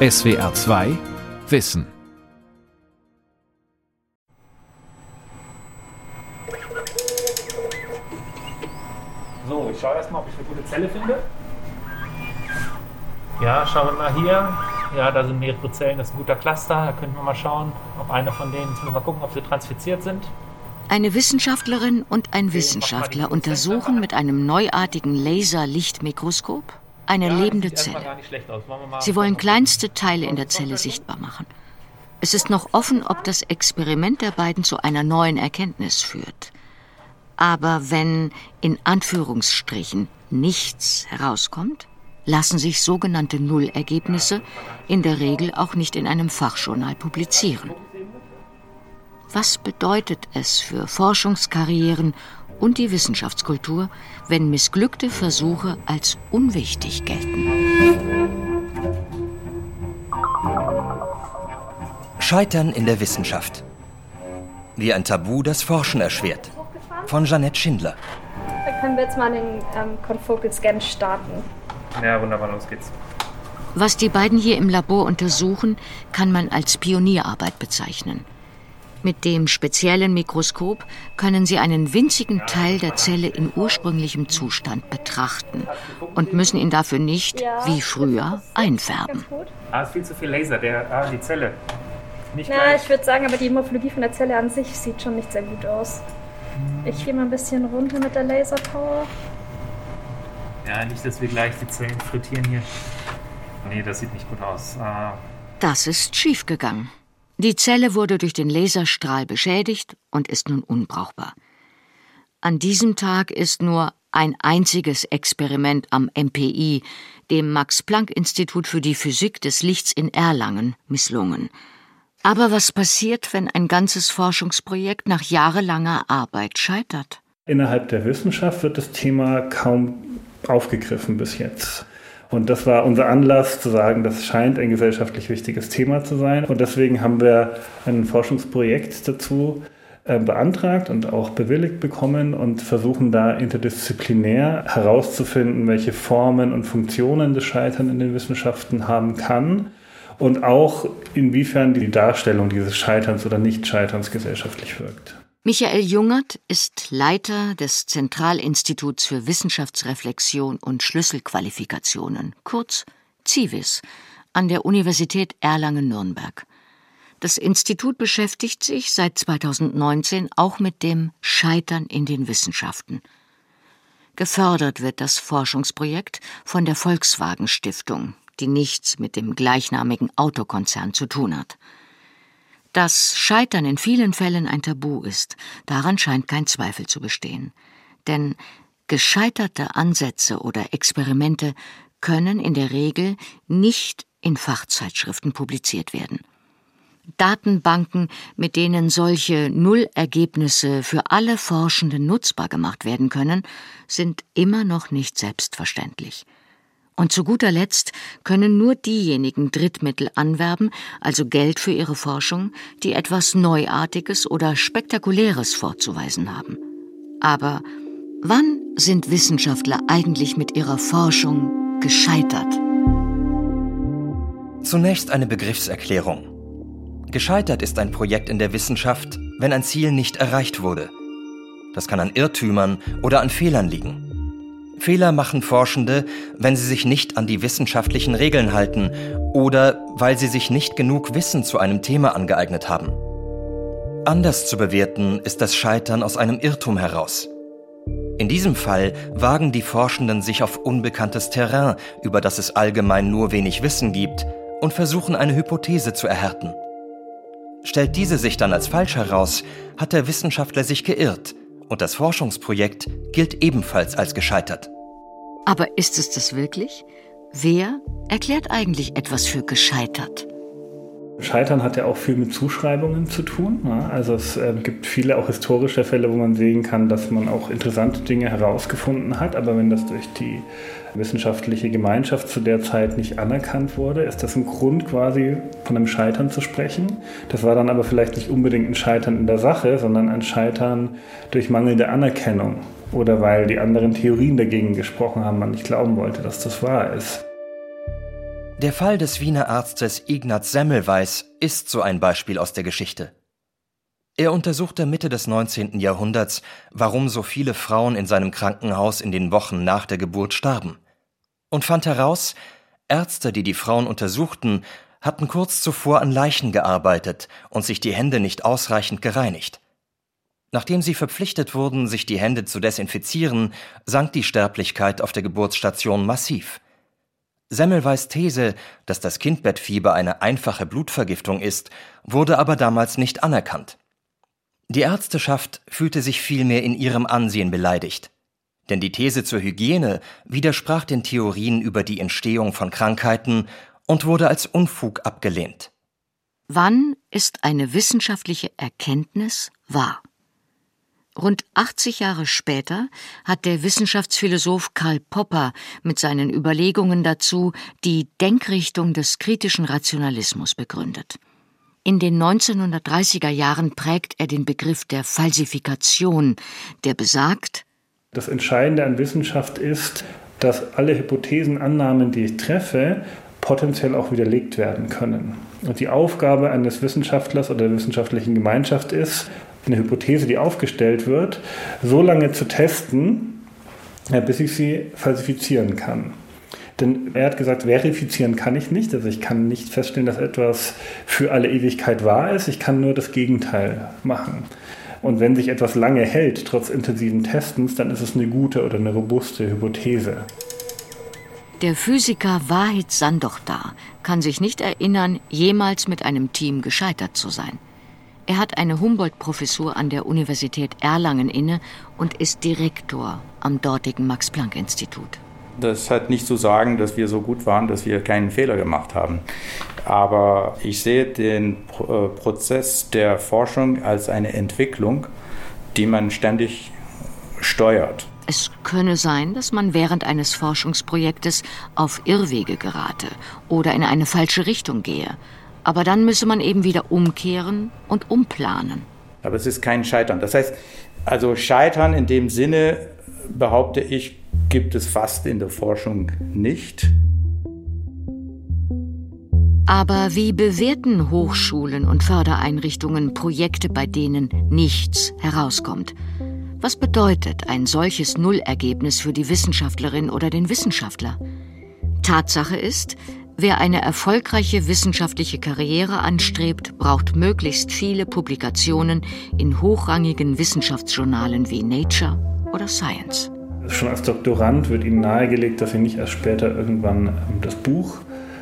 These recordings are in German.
SWR 2 Wissen. So, ich schaue erstmal, ob ich eine gute Zelle finde. Ja, schauen wir mal hier. Ja, da sind mehrere Zellen, das ist ein guter Cluster. Da könnten wir mal schauen, ob eine von denen, jetzt müssen wir mal gucken, ob sie transfiziert sind. Eine Wissenschaftlerin und ein Wissenschaftler untersuchen mit einem neuartigen Laser-Lichtmikroskop eine lebende Zelle. Sie wollen kleinste Teile in der Zelle sichtbar machen. Es ist noch offen, ob das Experiment der beiden zu einer neuen Erkenntnis führt. Aber wenn in Anführungsstrichen nichts herauskommt, lassen sich sogenannte Nullergebnisse in der Regel auch nicht in einem Fachjournal publizieren. Was bedeutet es für Forschungskarrieren und die Wissenschaftskultur, wenn missglückte Versuche als unwichtig gelten? Scheitern in der Wissenschaft. Wie ein Tabu das Forschen erschwert. Von Janette Schindler. Da können wir jetzt mal den ähm, Confocal-Scan starten. Ja, wunderbar, los geht's. Was die beiden hier im Labor untersuchen, kann man als Pionierarbeit bezeichnen. Mit dem speziellen Mikroskop können Sie einen winzigen Teil der Zelle in ursprünglichem Zustand betrachten und müssen ihn dafür nicht, wie früher, einfärben. Ah, ist viel zu viel Laser, der, ah, die Zelle. Nicht Na, gleich. ich würde sagen, aber die Morphologie von der Zelle an sich sieht schon nicht sehr gut aus. Ich gehe mal ein bisschen runter mit der Laserpower. Ja, nicht, dass wir gleich die Zellen frittieren hier. Nee, das sieht nicht gut aus. Ah, Das ist schiefgegangen. Die Zelle wurde durch den Laserstrahl beschädigt und ist nun unbrauchbar. An diesem Tag ist nur ein einziges Experiment am MPI, dem Max-Planck-Institut für die Physik des Lichts in Erlangen, misslungen. Aber was passiert, wenn ein ganzes Forschungsprojekt nach jahrelanger Arbeit scheitert? Innerhalb der Wissenschaft wird das Thema kaum aufgegriffen bis jetzt. Und das war unser Anlass zu sagen, das scheint ein gesellschaftlich wichtiges Thema zu sein. Und deswegen haben wir ein Forschungsprojekt dazu äh, beantragt und auch bewilligt bekommen und versuchen da interdisziplinär herauszufinden, welche Formen und Funktionen das Scheitern in den Wissenschaften haben kann und auch inwiefern die Darstellung dieses Scheiterns oder Nichtscheiterns gesellschaftlich wirkt. Michael Jungert ist Leiter des Zentralinstituts für Wissenschaftsreflexion und Schlüsselqualifikationen, kurz CIVIS, an der Universität Erlangen-Nürnberg. Das Institut beschäftigt sich seit 2019 auch mit dem Scheitern in den Wissenschaften. Gefördert wird das Forschungsprojekt von der Volkswagen Stiftung, die nichts mit dem gleichnamigen Autokonzern zu tun hat. Dass Scheitern in vielen Fällen ein Tabu ist, daran scheint kein Zweifel zu bestehen. Denn gescheiterte Ansätze oder Experimente können in der Regel nicht in Fachzeitschriften publiziert werden. Datenbanken, mit denen solche Nullergebnisse für alle Forschenden nutzbar gemacht werden können, sind immer noch nicht selbstverständlich. Und zu guter Letzt können nur diejenigen Drittmittel anwerben, also Geld für ihre Forschung, die etwas Neuartiges oder Spektakuläres vorzuweisen haben. Aber wann sind Wissenschaftler eigentlich mit ihrer Forschung gescheitert? Zunächst eine Begriffserklärung. Gescheitert ist ein Projekt in der Wissenschaft, wenn ein Ziel nicht erreicht wurde. Das kann an Irrtümern oder an Fehlern liegen. Fehler machen Forschende, wenn sie sich nicht an die wissenschaftlichen Regeln halten oder weil sie sich nicht genug Wissen zu einem Thema angeeignet haben. Anders zu bewerten ist das Scheitern aus einem Irrtum heraus. In diesem Fall wagen die Forschenden sich auf unbekanntes Terrain, über das es allgemein nur wenig Wissen gibt, und versuchen eine Hypothese zu erhärten. Stellt diese sich dann als falsch heraus, hat der Wissenschaftler sich geirrt und das Forschungsprojekt gilt ebenfalls als gescheitert. Aber ist es das wirklich? Wer erklärt eigentlich etwas für gescheitert? Scheitern hat ja auch viel mit Zuschreibungen zu tun. Ja? Also es äh, gibt viele auch historische Fälle, wo man sehen kann, dass man auch interessante Dinge herausgefunden hat. Aber wenn das durch die wissenschaftliche Gemeinschaft zu der Zeit nicht anerkannt wurde, ist das ein Grund quasi von einem Scheitern zu sprechen. Das war dann aber vielleicht nicht unbedingt ein Scheitern in der Sache, sondern ein Scheitern durch mangelnde Anerkennung oder weil die anderen Theorien dagegen gesprochen haben, man nicht glauben wollte, dass das wahr ist. Der Fall des Wiener Arztes Ignaz Semmelweis ist so ein Beispiel aus der Geschichte. Er untersuchte Mitte des 19. Jahrhunderts, warum so viele Frauen in seinem Krankenhaus in den Wochen nach der Geburt starben. Und fand heraus, Ärzte, die die Frauen untersuchten, hatten kurz zuvor an Leichen gearbeitet und sich die Hände nicht ausreichend gereinigt. Nachdem sie verpflichtet wurden, sich die Hände zu desinfizieren, sank die Sterblichkeit auf der Geburtsstation massiv. Semmelweis These, dass das Kindbettfieber eine einfache Blutvergiftung ist, wurde aber damals nicht anerkannt. Die Ärzteschaft fühlte sich vielmehr in ihrem Ansehen beleidigt. Denn die These zur Hygiene widersprach den Theorien über die Entstehung von Krankheiten und wurde als Unfug abgelehnt. Wann ist eine wissenschaftliche Erkenntnis wahr? Rund 80 Jahre später hat der Wissenschaftsphilosoph Karl Popper mit seinen Überlegungen dazu die Denkrichtung des kritischen Rationalismus begründet. In den 1930er Jahren prägt er den Begriff der Falsifikation, der besagt, das Entscheidende an Wissenschaft ist, dass alle Hypothesen, Annahmen, die ich treffe, potenziell auch widerlegt werden können. Und die Aufgabe eines Wissenschaftlers oder der wissenschaftlichen Gemeinschaft ist, eine Hypothese, die aufgestellt wird, so lange zu testen, bis ich sie falsifizieren kann. Denn er hat gesagt, verifizieren kann ich nicht. Also ich kann nicht feststellen, dass etwas für alle Ewigkeit wahr ist. Ich kann nur das Gegenteil machen. Und wenn sich etwas lange hält, trotz intensiven Testens, dann ist es eine gute oder eine robuste Hypothese. Der Physiker Wahid Sandochtar kann sich nicht erinnern, jemals mit einem Team gescheitert zu sein. Er hat eine Humboldt-Professur an der Universität Erlangen inne und ist Direktor am dortigen Max-Planck-Institut. Das hat nicht zu sagen, dass wir so gut waren, dass wir keinen Fehler gemacht haben. Aber ich sehe den äh, Prozess der Forschung als eine Entwicklung, die man ständig steuert. Es könne sein, dass man während eines Forschungsprojektes auf Irrwege gerate oder in eine falsche Richtung gehe aber dann müsse man eben wieder umkehren und umplanen. Aber es ist kein Scheitern. Das heißt, also Scheitern in dem Sinne, behaupte ich, gibt es fast in der Forschung nicht. Aber wie bewerten Hochschulen und Fördereinrichtungen Projekte, bei denen nichts herauskommt? Was bedeutet ein solches Nullergebnis für die Wissenschaftlerin oder den Wissenschaftler? Tatsache ist, Wer eine erfolgreiche wissenschaftliche Karriere anstrebt, braucht möglichst viele Publikationen in hochrangigen Wissenschaftsjournalen wie Nature oder Science. Schon als Doktorand wird Ihnen nahegelegt, dass Sie nicht erst später irgendwann ähm, das Buch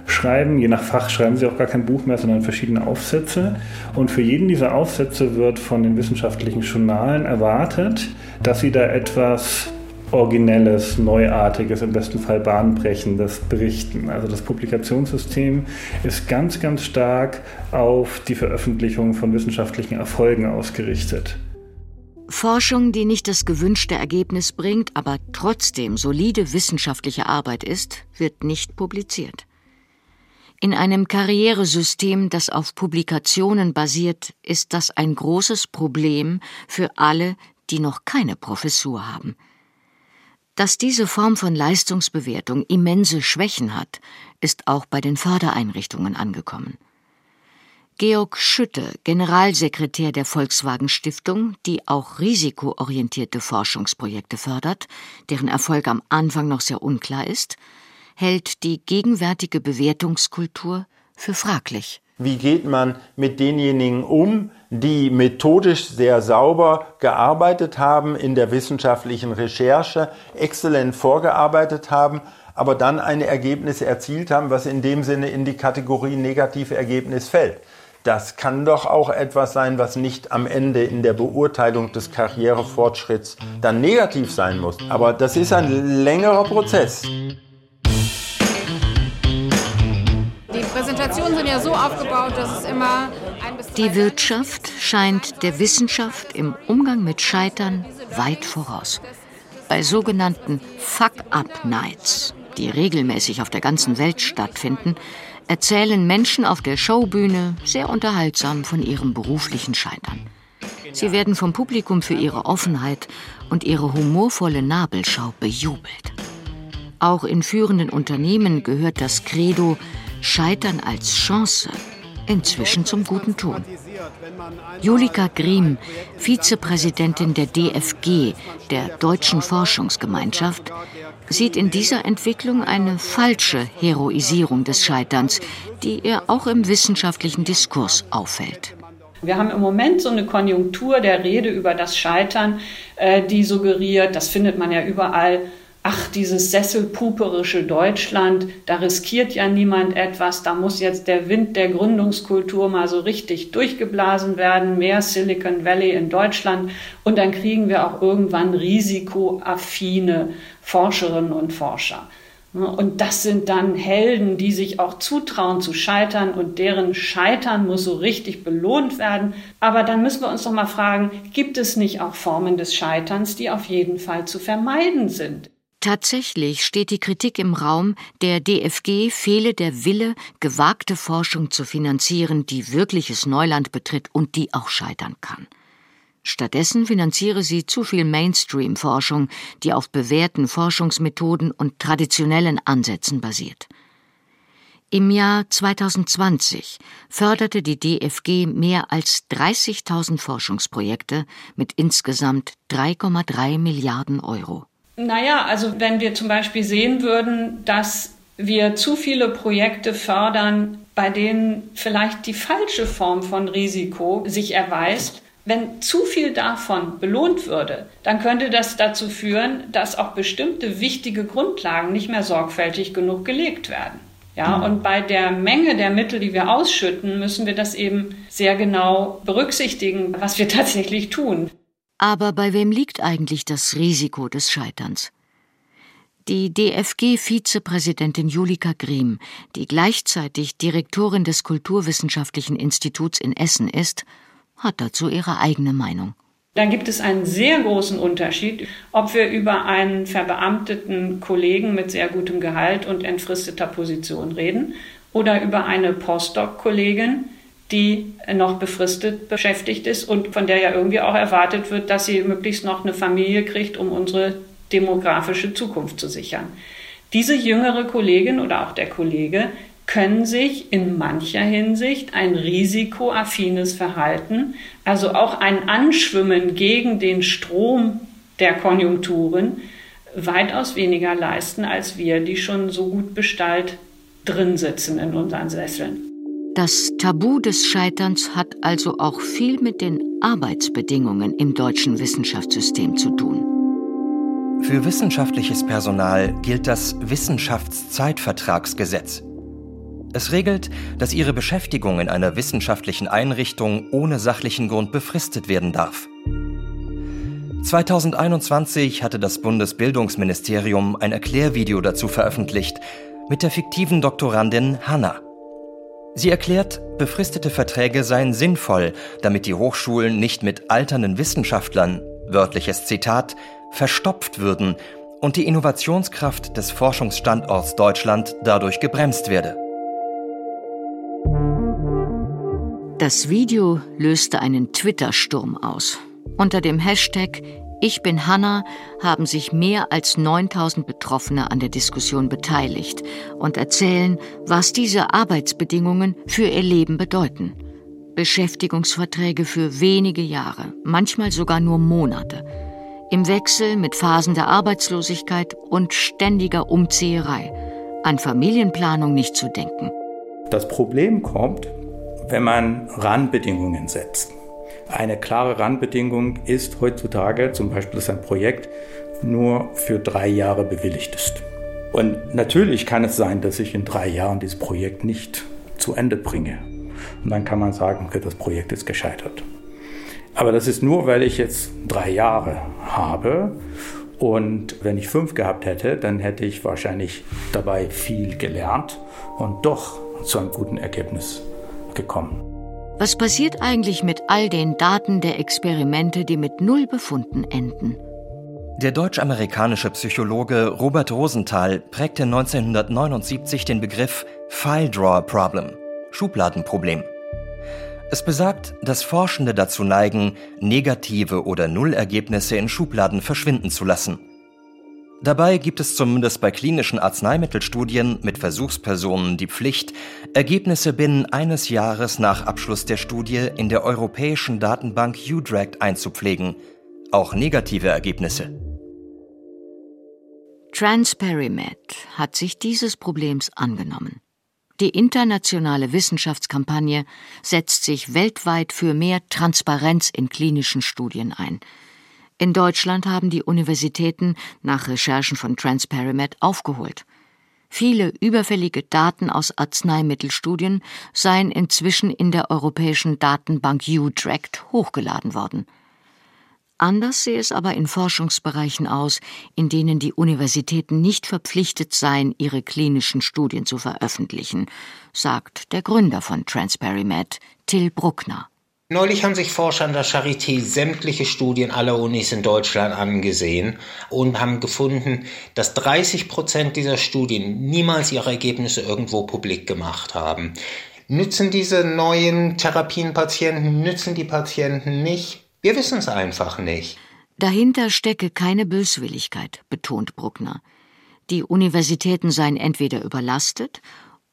schreiben. Je nach Fach schreiben Sie auch gar kein Buch mehr, sondern verschiedene Aufsätze. Und für jeden dieser Aufsätze wird von den wissenschaftlichen Journalen erwartet, dass Sie da etwas originelles, neuartiges, im besten Fall bahnbrechendes berichten. Also das Publikationssystem ist ganz, ganz stark auf die Veröffentlichung von wissenschaftlichen Erfolgen ausgerichtet. Forschung, die nicht das gewünschte Ergebnis bringt, aber trotzdem solide wissenschaftliche Arbeit ist, wird nicht publiziert. In einem Karrieresystem, das auf Publikationen basiert, ist das ein großes Problem für alle, die noch keine Professur haben. Dass diese Form von Leistungsbewertung immense Schwächen hat, ist auch bei den Fördereinrichtungen angekommen. Georg Schütte, Generalsekretär der Volkswagen Stiftung, die auch risikoorientierte Forschungsprojekte fördert, deren Erfolg am Anfang noch sehr unklar ist, hält die gegenwärtige Bewertungskultur für fraglich. Wie geht man mit denjenigen um, die methodisch sehr sauber gearbeitet haben in der wissenschaftlichen Recherche, exzellent vorgearbeitet haben, aber dann eine Ergebnisse erzielt haben, was in dem Sinne in die Kategorie negative Ergebnis fällt. Das kann doch auch etwas sein, was nicht am Ende in der Beurteilung des Karrierefortschritts dann negativ sein muss. Aber das ist ein längerer Prozess. Präsentationen sind ja so aufgebaut, dass es immer ein bis Die Wirtschaft scheint der Wissenschaft im Umgang mit Scheitern weit voraus. Bei sogenannten Fuck-Up-Nights, die regelmäßig auf der ganzen Welt stattfinden, erzählen Menschen auf der Showbühne sehr unterhaltsam von ihrem beruflichen Scheitern. Sie werden vom Publikum für ihre Offenheit und ihre humorvolle Nabelschau bejubelt. Auch in führenden Unternehmen gehört das Credo, Scheitern als Chance inzwischen zum guten Ton. Julika Griem, Vizepräsidentin der DFG, der Deutschen Forschungsgemeinschaft, sieht in dieser Entwicklung eine falsche Heroisierung des Scheiterns, die ihr auch im wissenschaftlichen Diskurs auffällt. Wir haben im Moment so eine Konjunktur der Rede über das Scheitern, äh, die suggeriert, das findet man ja überall, ach, dieses sesselpuperische Deutschland, da riskiert ja niemand etwas, da muss jetzt der Wind der Gründungskultur mal so richtig durchgeblasen werden, mehr Silicon Valley in Deutschland und dann kriegen wir auch irgendwann risikoaffine Forscherinnen und Forscher. Und das sind dann Helden, die sich auch zutrauen zu scheitern und deren Scheitern muss so richtig belohnt werden. Aber dann müssen wir uns doch mal fragen, gibt es nicht auch Formen des Scheiterns, die auf jeden Fall zu vermeiden sind? Tatsächlich steht die Kritik im Raum, der DFG fehle der Wille, gewagte Forschung zu finanzieren, die wirkliches Neuland betritt und die auch scheitern kann. Stattdessen finanziere sie zu viel Mainstream-Forschung, die auf bewährten Forschungsmethoden und traditionellen Ansätzen basiert. Im Jahr 2020 förderte die DFG mehr als 30.000 Forschungsprojekte mit insgesamt 3,3 Milliarden Euro. Naja, also wenn wir zum Beispiel sehen würden, dass wir zu viele Projekte fördern, bei denen vielleicht die falsche Form von Risiko sich erweist, wenn zu viel davon belohnt würde, dann könnte das dazu führen, dass auch bestimmte wichtige Grundlagen nicht mehr sorgfältig genug gelegt werden. Ja, mhm. und bei der Menge der Mittel, die wir ausschütten, müssen wir das eben sehr genau berücksichtigen, was wir tatsächlich tun. Aber bei wem liegt eigentlich das Risiko des Scheiterns? Die DFG-Vizepräsidentin Julika Griem, die gleichzeitig Direktorin des Kulturwissenschaftlichen Instituts in Essen ist, hat dazu ihre eigene Meinung. Dann gibt es einen sehr großen Unterschied, ob wir über einen verbeamteten Kollegen mit sehr gutem Gehalt und entfristeter Position reden oder über eine Postdoc-Kollegin, die noch befristet beschäftigt ist und von der ja irgendwie auch erwartet wird, dass sie möglichst noch eine Familie kriegt, um unsere demografische Zukunft zu sichern. Diese jüngere Kollegin oder auch der Kollege können sich in mancher Hinsicht ein risikoaffines Verhalten, also auch ein Anschwimmen gegen den Strom der Konjunkturen, weitaus weniger leisten als wir, die schon so gut bestallt drin sitzen in unseren Sesseln. Das Tabu des Scheiterns hat also auch viel mit den Arbeitsbedingungen im deutschen Wissenschaftssystem zu tun. Für wissenschaftliches Personal gilt das Wissenschaftszeitvertragsgesetz. Es regelt, dass ihre Beschäftigung in einer wissenschaftlichen Einrichtung ohne sachlichen Grund befristet werden darf. 2021 hatte das Bundesbildungsministerium ein Erklärvideo dazu veröffentlicht mit der fiktiven Doktorandin Hanna. Sie erklärt, befristete Verträge seien sinnvoll, damit die Hochschulen nicht mit alternden Wissenschaftlern, wörtliches Zitat, verstopft würden und die Innovationskraft des Forschungsstandorts Deutschland dadurch gebremst werde. Das Video löste einen Twitter-Sturm aus. Unter dem Hashtag ich bin Hanna haben sich mehr als 9000 Betroffene an der Diskussion beteiligt und erzählen, was diese Arbeitsbedingungen für ihr Leben bedeuten. Beschäftigungsverträge für wenige Jahre, manchmal sogar nur Monate. Im Wechsel mit Phasen der Arbeitslosigkeit und ständiger Umzieherei. An Familienplanung nicht zu denken. Das Problem kommt, wenn man Randbedingungen setzt. Eine klare Randbedingung ist heutzutage zum Beispiel, dass ein Projekt nur für drei Jahre bewilligt ist. Und natürlich kann es sein, dass ich in drei Jahren dieses Projekt nicht zu Ende bringe. Und dann kann man sagen, okay, das Projekt ist gescheitert. Aber das ist nur, weil ich jetzt drei Jahre habe. Und wenn ich fünf gehabt hätte, dann hätte ich wahrscheinlich dabei viel gelernt und doch zu einem guten Ergebnis gekommen. Was passiert eigentlich mit all den Daten der Experimente, die mit null Befunden enden? Der deutsch-amerikanische Psychologe Robert Rosenthal prägte 1979 den Begriff File Drawer Problem, Schubladenproblem. Es besagt, dass Forschende dazu neigen, negative oder Nullergebnisse in Schubladen verschwinden zu lassen. Dabei gibt es zumindest bei klinischen Arzneimittelstudien mit Versuchspersonen die Pflicht, Ergebnisse binnen eines Jahres nach Abschluss der Studie in der europäischen Datenbank UDRACT einzupflegen, auch negative Ergebnisse. TransPerimed hat sich dieses Problems angenommen. Die internationale Wissenschaftskampagne setzt sich weltweit für mehr Transparenz in klinischen Studien ein – in Deutschland haben die Universitäten nach Recherchen von Transperimed aufgeholt. Viele überfällige Daten aus Arzneimittelstudien seien inzwischen in der europäischen Datenbank UTRACT hochgeladen worden. Anders sehe es aber in Forschungsbereichen aus, in denen die Universitäten nicht verpflichtet seien, ihre klinischen Studien zu veröffentlichen, sagt der Gründer von Transperimed, Till Bruckner. Neulich haben sich Forscher an der Charité sämtliche Studien aller Unis in Deutschland angesehen und haben gefunden, dass 30 Prozent dieser Studien niemals ihre Ergebnisse irgendwo publik gemacht haben. Nützen diese neuen Therapien Patienten, nützen die Patienten nicht? Wir wissen es einfach nicht. Dahinter stecke keine Böswilligkeit, betont Bruckner. Die Universitäten seien entweder überlastet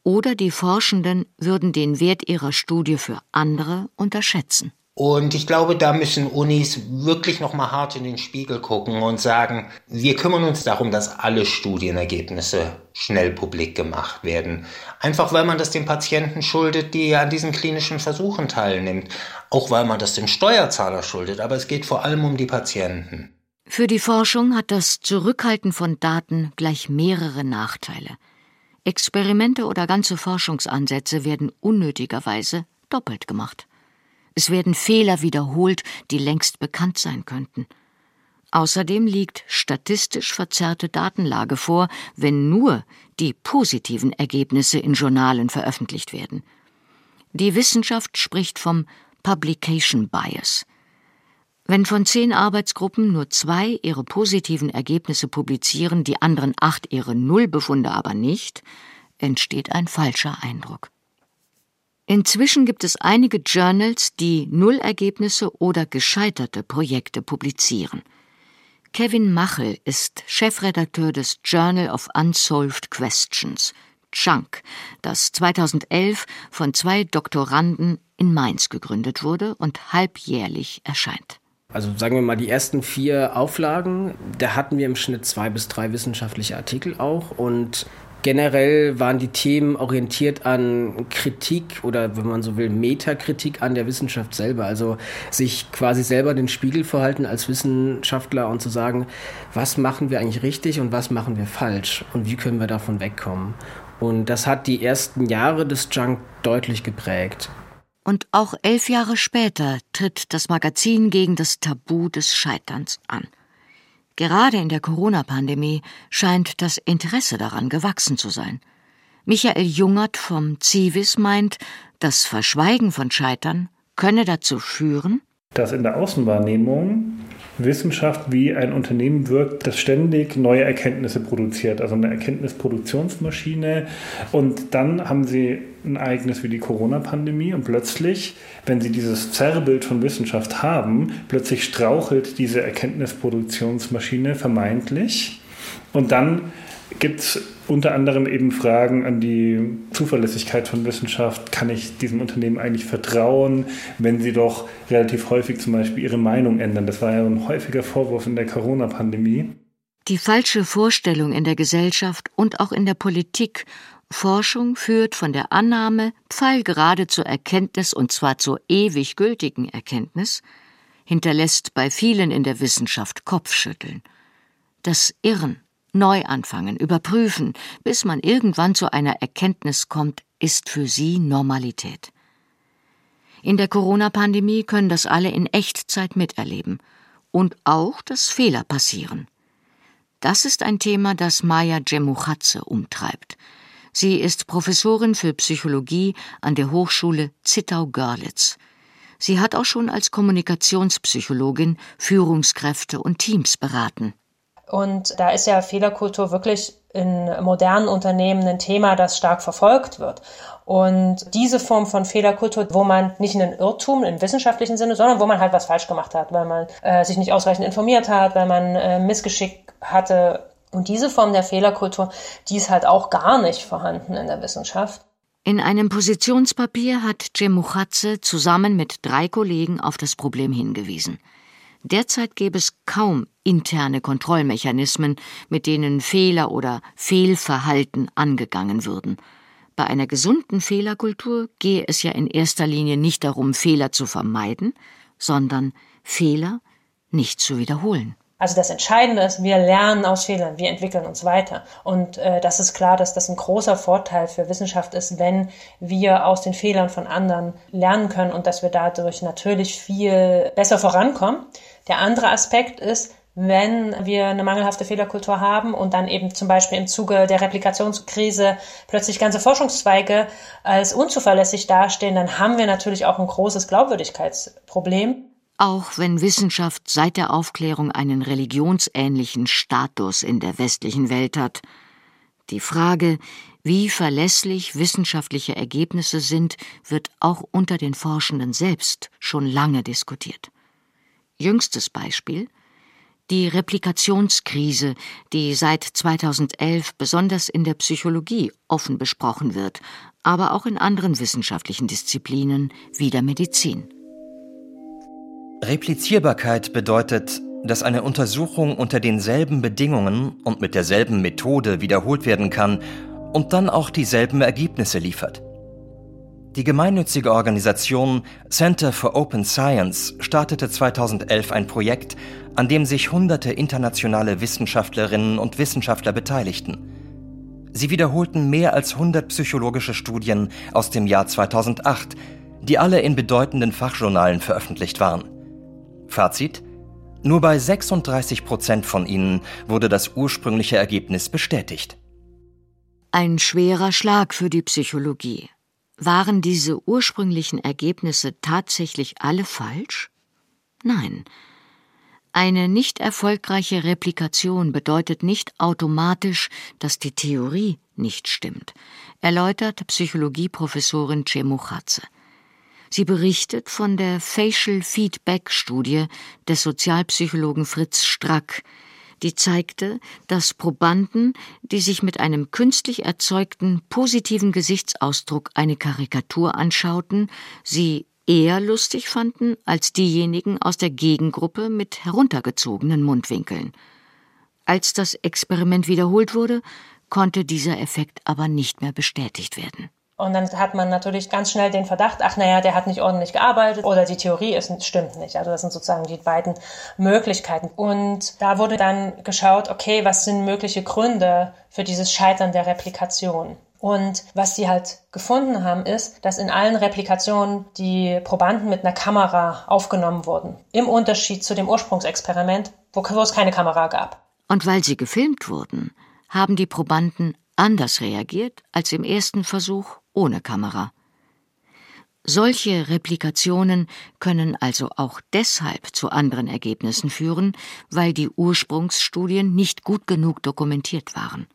oder die Forschenden würden den Wert ihrer Studie für andere unterschätzen. Und ich glaube, da müssen Unis wirklich noch mal hart in den Spiegel gucken und sagen, wir kümmern uns darum, dass alle Studienergebnisse schnell publik gemacht werden. Einfach weil man das den Patienten schuldet, die an diesen klinischen Versuchen teilnimmt. Auch weil man das dem Steuerzahler schuldet. Aber es geht vor allem um die Patienten. Für die Forschung hat das Zurückhalten von Daten gleich mehrere Nachteile. Experimente oder ganze Forschungsansätze werden unnötigerweise doppelt gemacht. Es werden Fehler wiederholt, die längst bekannt sein könnten. Außerdem liegt statistisch verzerrte Datenlage vor, wenn nur die positiven Ergebnisse in Journalen veröffentlicht werden. Die Wissenschaft spricht vom Publication Bias. Wenn von zehn Arbeitsgruppen nur zwei ihre positiven Ergebnisse publizieren, die anderen acht ihre Nullbefunde aber nicht, entsteht ein falscher Eindruck. Inzwischen gibt es einige Journals, die Nullergebnisse oder gescheiterte Projekte publizieren. Kevin Machel ist Chefredakteur des Journal of Unsolved Questions, Chunk, das 2011 von zwei Doktoranden in Mainz gegründet wurde und halbjährlich erscheint. Also sagen wir mal, die ersten vier Auflagen, da hatten wir im Schnitt zwei bis drei wissenschaftliche Artikel auch und generell waren die Themen orientiert an Kritik oder wenn man so will, Metakritik an der Wissenschaft selber. Also sich quasi selber den Spiegel verhalten als Wissenschaftler und zu sagen, was machen wir eigentlich richtig und was machen wir falsch und wie können wir davon wegkommen. Und das hat die ersten Jahre des Junk deutlich geprägt. Und auch elf Jahre später tritt das Magazin gegen das Tabu des Scheiterns an. Gerade in der Corona-Pandemie scheint das Interesse daran gewachsen zu sein. Michael Jungert vom Civis meint, das Verschweigen von Scheitern könne dazu führen, dass in der Außenwahrnehmung Wissenschaft wie ein Unternehmen wirkt, das ständig neue Erkenntnisse produziert, also eine Erkenntnisproduktionsmaschine. Und dann haben sie ein Ereignis wie die Corona-Pandemie und plötzlich, wenn sie dieses Zerrbild von Wissenschaft haben, plötzlich strauchelt diese Erkenntnisproduktionsmaschine vermeintlich. Und dann gibt es unter anderem eben Fragen an die Zuverlässigkeit von Wissenschaft. Kann ich diesem Unternehmen eigentlich vertrauen, wenn sie doch relativ häufig zum Beispiel ihre Meinung ändern? Das war ja ein häufiger Vorwurf in der Corona-Pandemie. Die falsche Vorstellung in der Gesellschaft und auch in der Politik Forschung führt von der Annahme pfeilgerade zur Erkenntnis und zwar zur ewig gültigen Erkenntnis, hinterlässt bei vielen in der Wissenschaft Kopfschütteln. Das Irren neu anfangen, überprüfen, bis man irgendwann zu einer Erkenntnis kommt, ist für sie Normalität. In der Corona-Pandemie können das alle in Echtzeit miterleben und auch, dass Fehler passieren. Das ist ein Thema, das Maya Djemuchatze umtreibt. Sie ist Professorin für Psychologie an der Hochschule Zittau-Görlitz. Sie hat auch schon als Kommunikationspsychologin Führungskräfte und Teams beraten. Und da ist ja Fehlerkultur wirklich in modernen Unternehmen ein Thema, das stark verfolgt wird. Und diese Form von Fehlerkultur, wo man nicht einen Irrtum im wissenschaftlichen Sinne, sondern wo man halt was falsch gemacht hat, weil man äh, sich nicht ausreichend informiert hat, weil man äh, Missgeschick hatte Und diese Form der Fehlerkultur, die ist halt auch gar nicht vorhanden in der Wissenschaft. In einem Positionspapier hat Cemuchatze zusammen mit drei Kollegen auf das Problem hingewiesen. Derzeit gäbe es kaum interne Kontrollmechanismen, mit denen Fehler oder Fehlverhalten angegangen würden. Bei einer gesunden Fehlerkultur gehe es ja in erster Linie nicht darum, Fehler zu vermeiden, sondern Fehler nicht zu wiederholen. Also das Entscheidende ist, wir lernen aus Fehlern, wir entwickeln uns weiter. Und äh, das ist klar, dass das ein großer Vorteil für Wissenschaft ist, wenn wir aus den Fehlern von anderen lernen können und dass wir dadurch natürlich viel besser vorankommen. Der andere Aspekt ist, wenn wir eine mangelhafte Fehlerkultur haben und dann eben zum Beispiel im Zuge der Replikationskrise plötzlich ganze Forschungszweige als unzuverlässig dastehen, dann haben wir natürlich auch ein großes Glaubwürdigkeitsproblem. Auch wenn Wissenschaft seit der Aufklärung einen religionsähnlichen Status in der westlichen Welt hat, die Frage, wie verlässlich wissenschaftliche Ergebnisse sind, wird auch unter den Forschenden selbst schon lange diskutiert. Jüngstes Beispiel die Replikationskrise, die seit 2011 besonders in der Psychologie offen besprochen wird, aber auch in anderen wissenschaftlichen Disziplinen wie der Medizin. Replizierbarkeit bedeutet, dass eine Untersuchung unter denselben Bedingungen und mit derselben Methode wiederholt werden kann und dann auch dieselben Ergebnisse liefert. Die gemeinnützige Organisation Center for Open Science startete 2011 ein Projekt, an dem sich hunderte internationale Wissenschaftlerinnen und Wissenschaftler beteiligten. Sie wiederholten mehr als 100 psychologische Studien aus dem Jahr 2008, die alle in bedeutenden Fachjournalen veröffentlicht waren. Fazit? Nur bei 36 Prozent von ihnen wurde das ursprüngliche Ergebnis bestätigt. Ein schwerer Schlag für die Psychologie. Waren diese ursprünglichen Ergebnisse tatsächlich alle falsch? Nein. Eine nicht erfolgreiche Replikation bedeutet nicht automatisch, dass die Theorie nicht stimmt, erläutert Psychologieprofessorin Cemuchatze. Sie berichtet von der Facial Feedback Studie des Sozialpsychologen Fritz Strack, die zeigte, dass Probanden, die sich mit einem künstlich erzeugten positiven Gesichtsausdruck eine Karikatur anschauten, sie eher lustig fanden als diejenigen aus der Gegengruppe mit heruntergezogenen Mundwinkeln. Als das Experiment wiederholt wurde, konnte dieser Effekt aber nicht mehr bestätigt werden. Und dann hat man natürlich ganz schnell den Verdacht, ach naja, der hat nicht ordentlich gearbeitet oder die Theorie ist, stimmt nicht. Also das sind sozusagen die beiden Möglichkeiten. Und da wurde dann geschaut, okay, was sind mögliche Gründe für dieses Scheitern der Replikation? Und was sie halt gefunden haben, ist, dass in allen Replikationen die Probanden mit einer Kamera aufgenommen wurden. Im Unterschied zu dem Ursprungsexperiment, wo, wo es keine Kamera gab. Und weil sie gefilmt wurden, haben die Probanden anders reagiert als im ersten Versuch ohne Kamera. Solche Replikationen können also auch deshalb zu anderen Ergebnissen führen, weil die Ursprungsstudien nicht gut genug dokumentiert waren,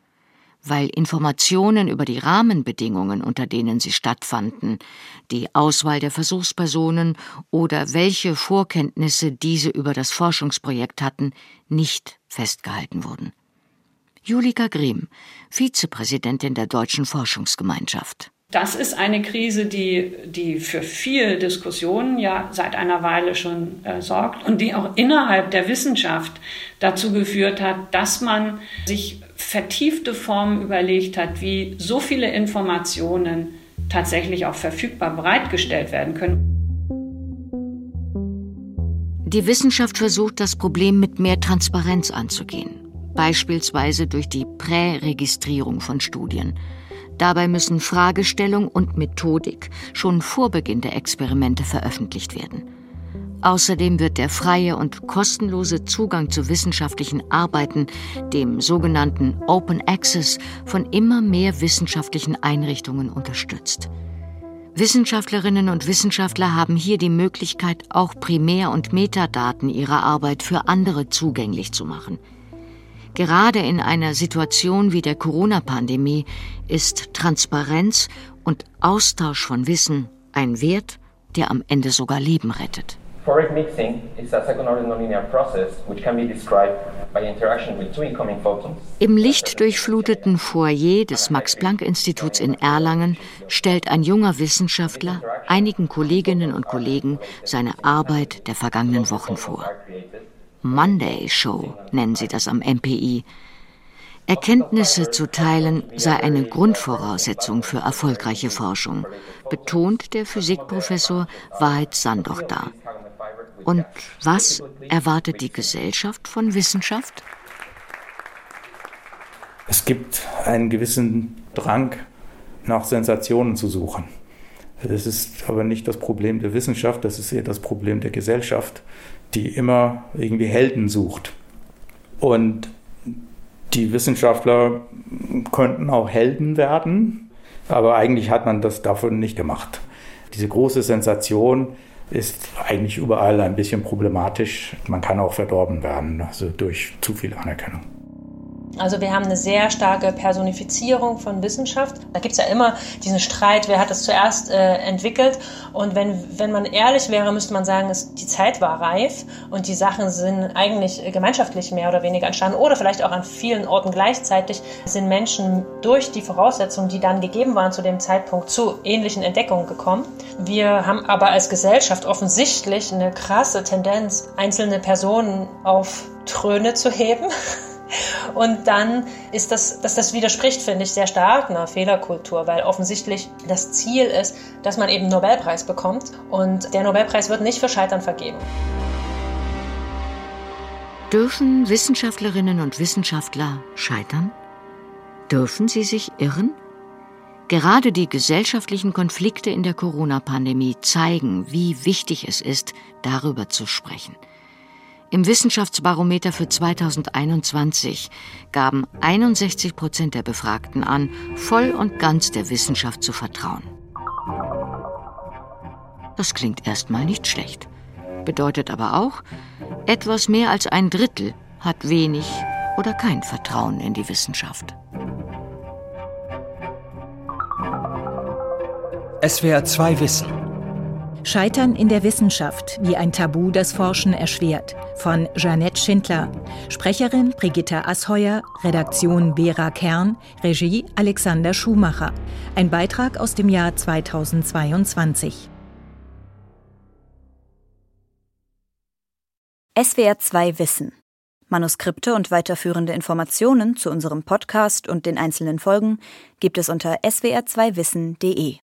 weil Informationen über die Rahmenbedingungen, unter denen sie stattfanden, die Auswahl der Versuchspersonen oder welche Vorkenntnisse diese über das Forschungsprojekt hatten, nicht festgehalten wurden. Julika Grimm, Vizepräsidentin der Deutschen Forschungsgemeinschaft. Das ist eine Krise, die, die für viel Diskussionen ja seit einer Weile schon äh, sorgt und die auch innerhalb der Wissenschaft dazu geführt hat, dass man sich vertiefte Formen überlegt hat, wie so viele Informationen tatsächlich auch verfügbar bereitgestellt werden können. Die Wissenschaft versucht, das Problem mit mehr Transparenz anzugehen, beispielsweise durch die Präregistrierung von Studien. Dabei müssen Fragestellung und Methodik schon vor Beginn der Experimente veröffentlicht werden. Außerdem wird der freie und kostenlose Zugang zu wissenschaftlichen Arbeiten, dem sogenannten Open Access, von immer mehr wissenschaftlichen Einrichtungen unterstützt. Wissenschaftlerinnen und Wissenschaftler haben hier die Möglichkeit, auch Primär- und Metadaten ihrer Arbeit für andere zugänglich zu machen. Gerade in einer Situation wie der Corona-Pandemie ist Transparenz und Austausch von Wissen ein Wert, der am Ende sogar Leben rettet. Phoric mixing is a second order nonlinear process which can be described Im lichtdurchfluteten Foyer des Max-Planck-Instituts in Erlangen stellt ein junger Wissenschaftler einigen Kolleginnen und Kollegen seine Arbeit der vergangenen Wochen vor. Monday Show nennen sie das am MPI. Erkenntnisse zu teilen sei eine Grundvoraussetzung für erfolgreiche Forschung, betont der Physikprofessor Wahrheit Sandoch Und was erwartet die Gesellschaft von Wissenschaft? Es gibt einen gewissen Drang, nach Sensationen zu suchen. Das ist aber nicht das Problem der Wissenschaft, das ist eher das Problem der Gesellschaft, die immer irgendwie Helden sucht. Und die Wissenschaftler könnten auch Helden werden, aber eigentlich hat man das davon nicht gemacht. Diese große Sensation ist eigentlich überall ein bisschen problematisch. Man kann auch verdorben werden, also durch zu viel Anerkennung. Also wir haben eine sehr starke Personifizierung von Wissenschaft. Da gibt es ja immer diesen Streit, wer hat das zuerst äh, entwickelt. Und wenn, wenn man ehrlich wäre, müsste man sagen, es, die Zeit war reif und die Sachen sind eigentlich gemeinschaftlich mehr oder weniger entstanden. Oder vielleicht auch an vielen Orten gleichzeitig sind Menschen durch die Voraussetzungen, die dann gegeben waren zu dem Zeitpunkt, zu ähnlichen Entdeckungen gekommen. Wir haben aber als Gesellschaft offensichtlich eine krasse Tendenz, einzelne Personen auf Throne zu heben. Und dann ist das, dass das widerspricht, finde ich, sehr stark einer Fehlerkultur, weil offensichtlich das Ziel ist, dass man eben einen Nobelpreis bekommt. Und der Nobelpreis wird nicht für Scheitern vergeben. Dürfen Wissenschaftlerinnen und Wissenschaftler scheitern? Dürfen sie sich irren? Gerade die gesellschaftlichen Konflikte in der Corona-Pandemie zeigen, wie wichtig es ist, darüber zu sprechen. Im Wissenschaftsbarometer für 2021 gaben 61 Prozent der Befragten an, voll und ganz der Wissenschaft zu vertrauen. Das klingt erstmal nicht schlecht, bedeutet aber auch, etwas mehr als ein Drittel hat wenig oder kein Vertrauen in die Wissenschaft. SWR 2 Wissen Scheitern in der Wissenschaft, wie ein Tabu das Forschen erschwert. Von Jeanette Schindler. Sprecherin Brigitta Asheuer, Redaktion Vera Kern, Regie Alexander Schumacher. Ein Beitrag aus dem Jahr 2022. SWR 2 Wissen. Manuskripte und weiterführende Informationen zu unserem Podcast und den einzelnen Folgen gibt es unter swr2wissen.de.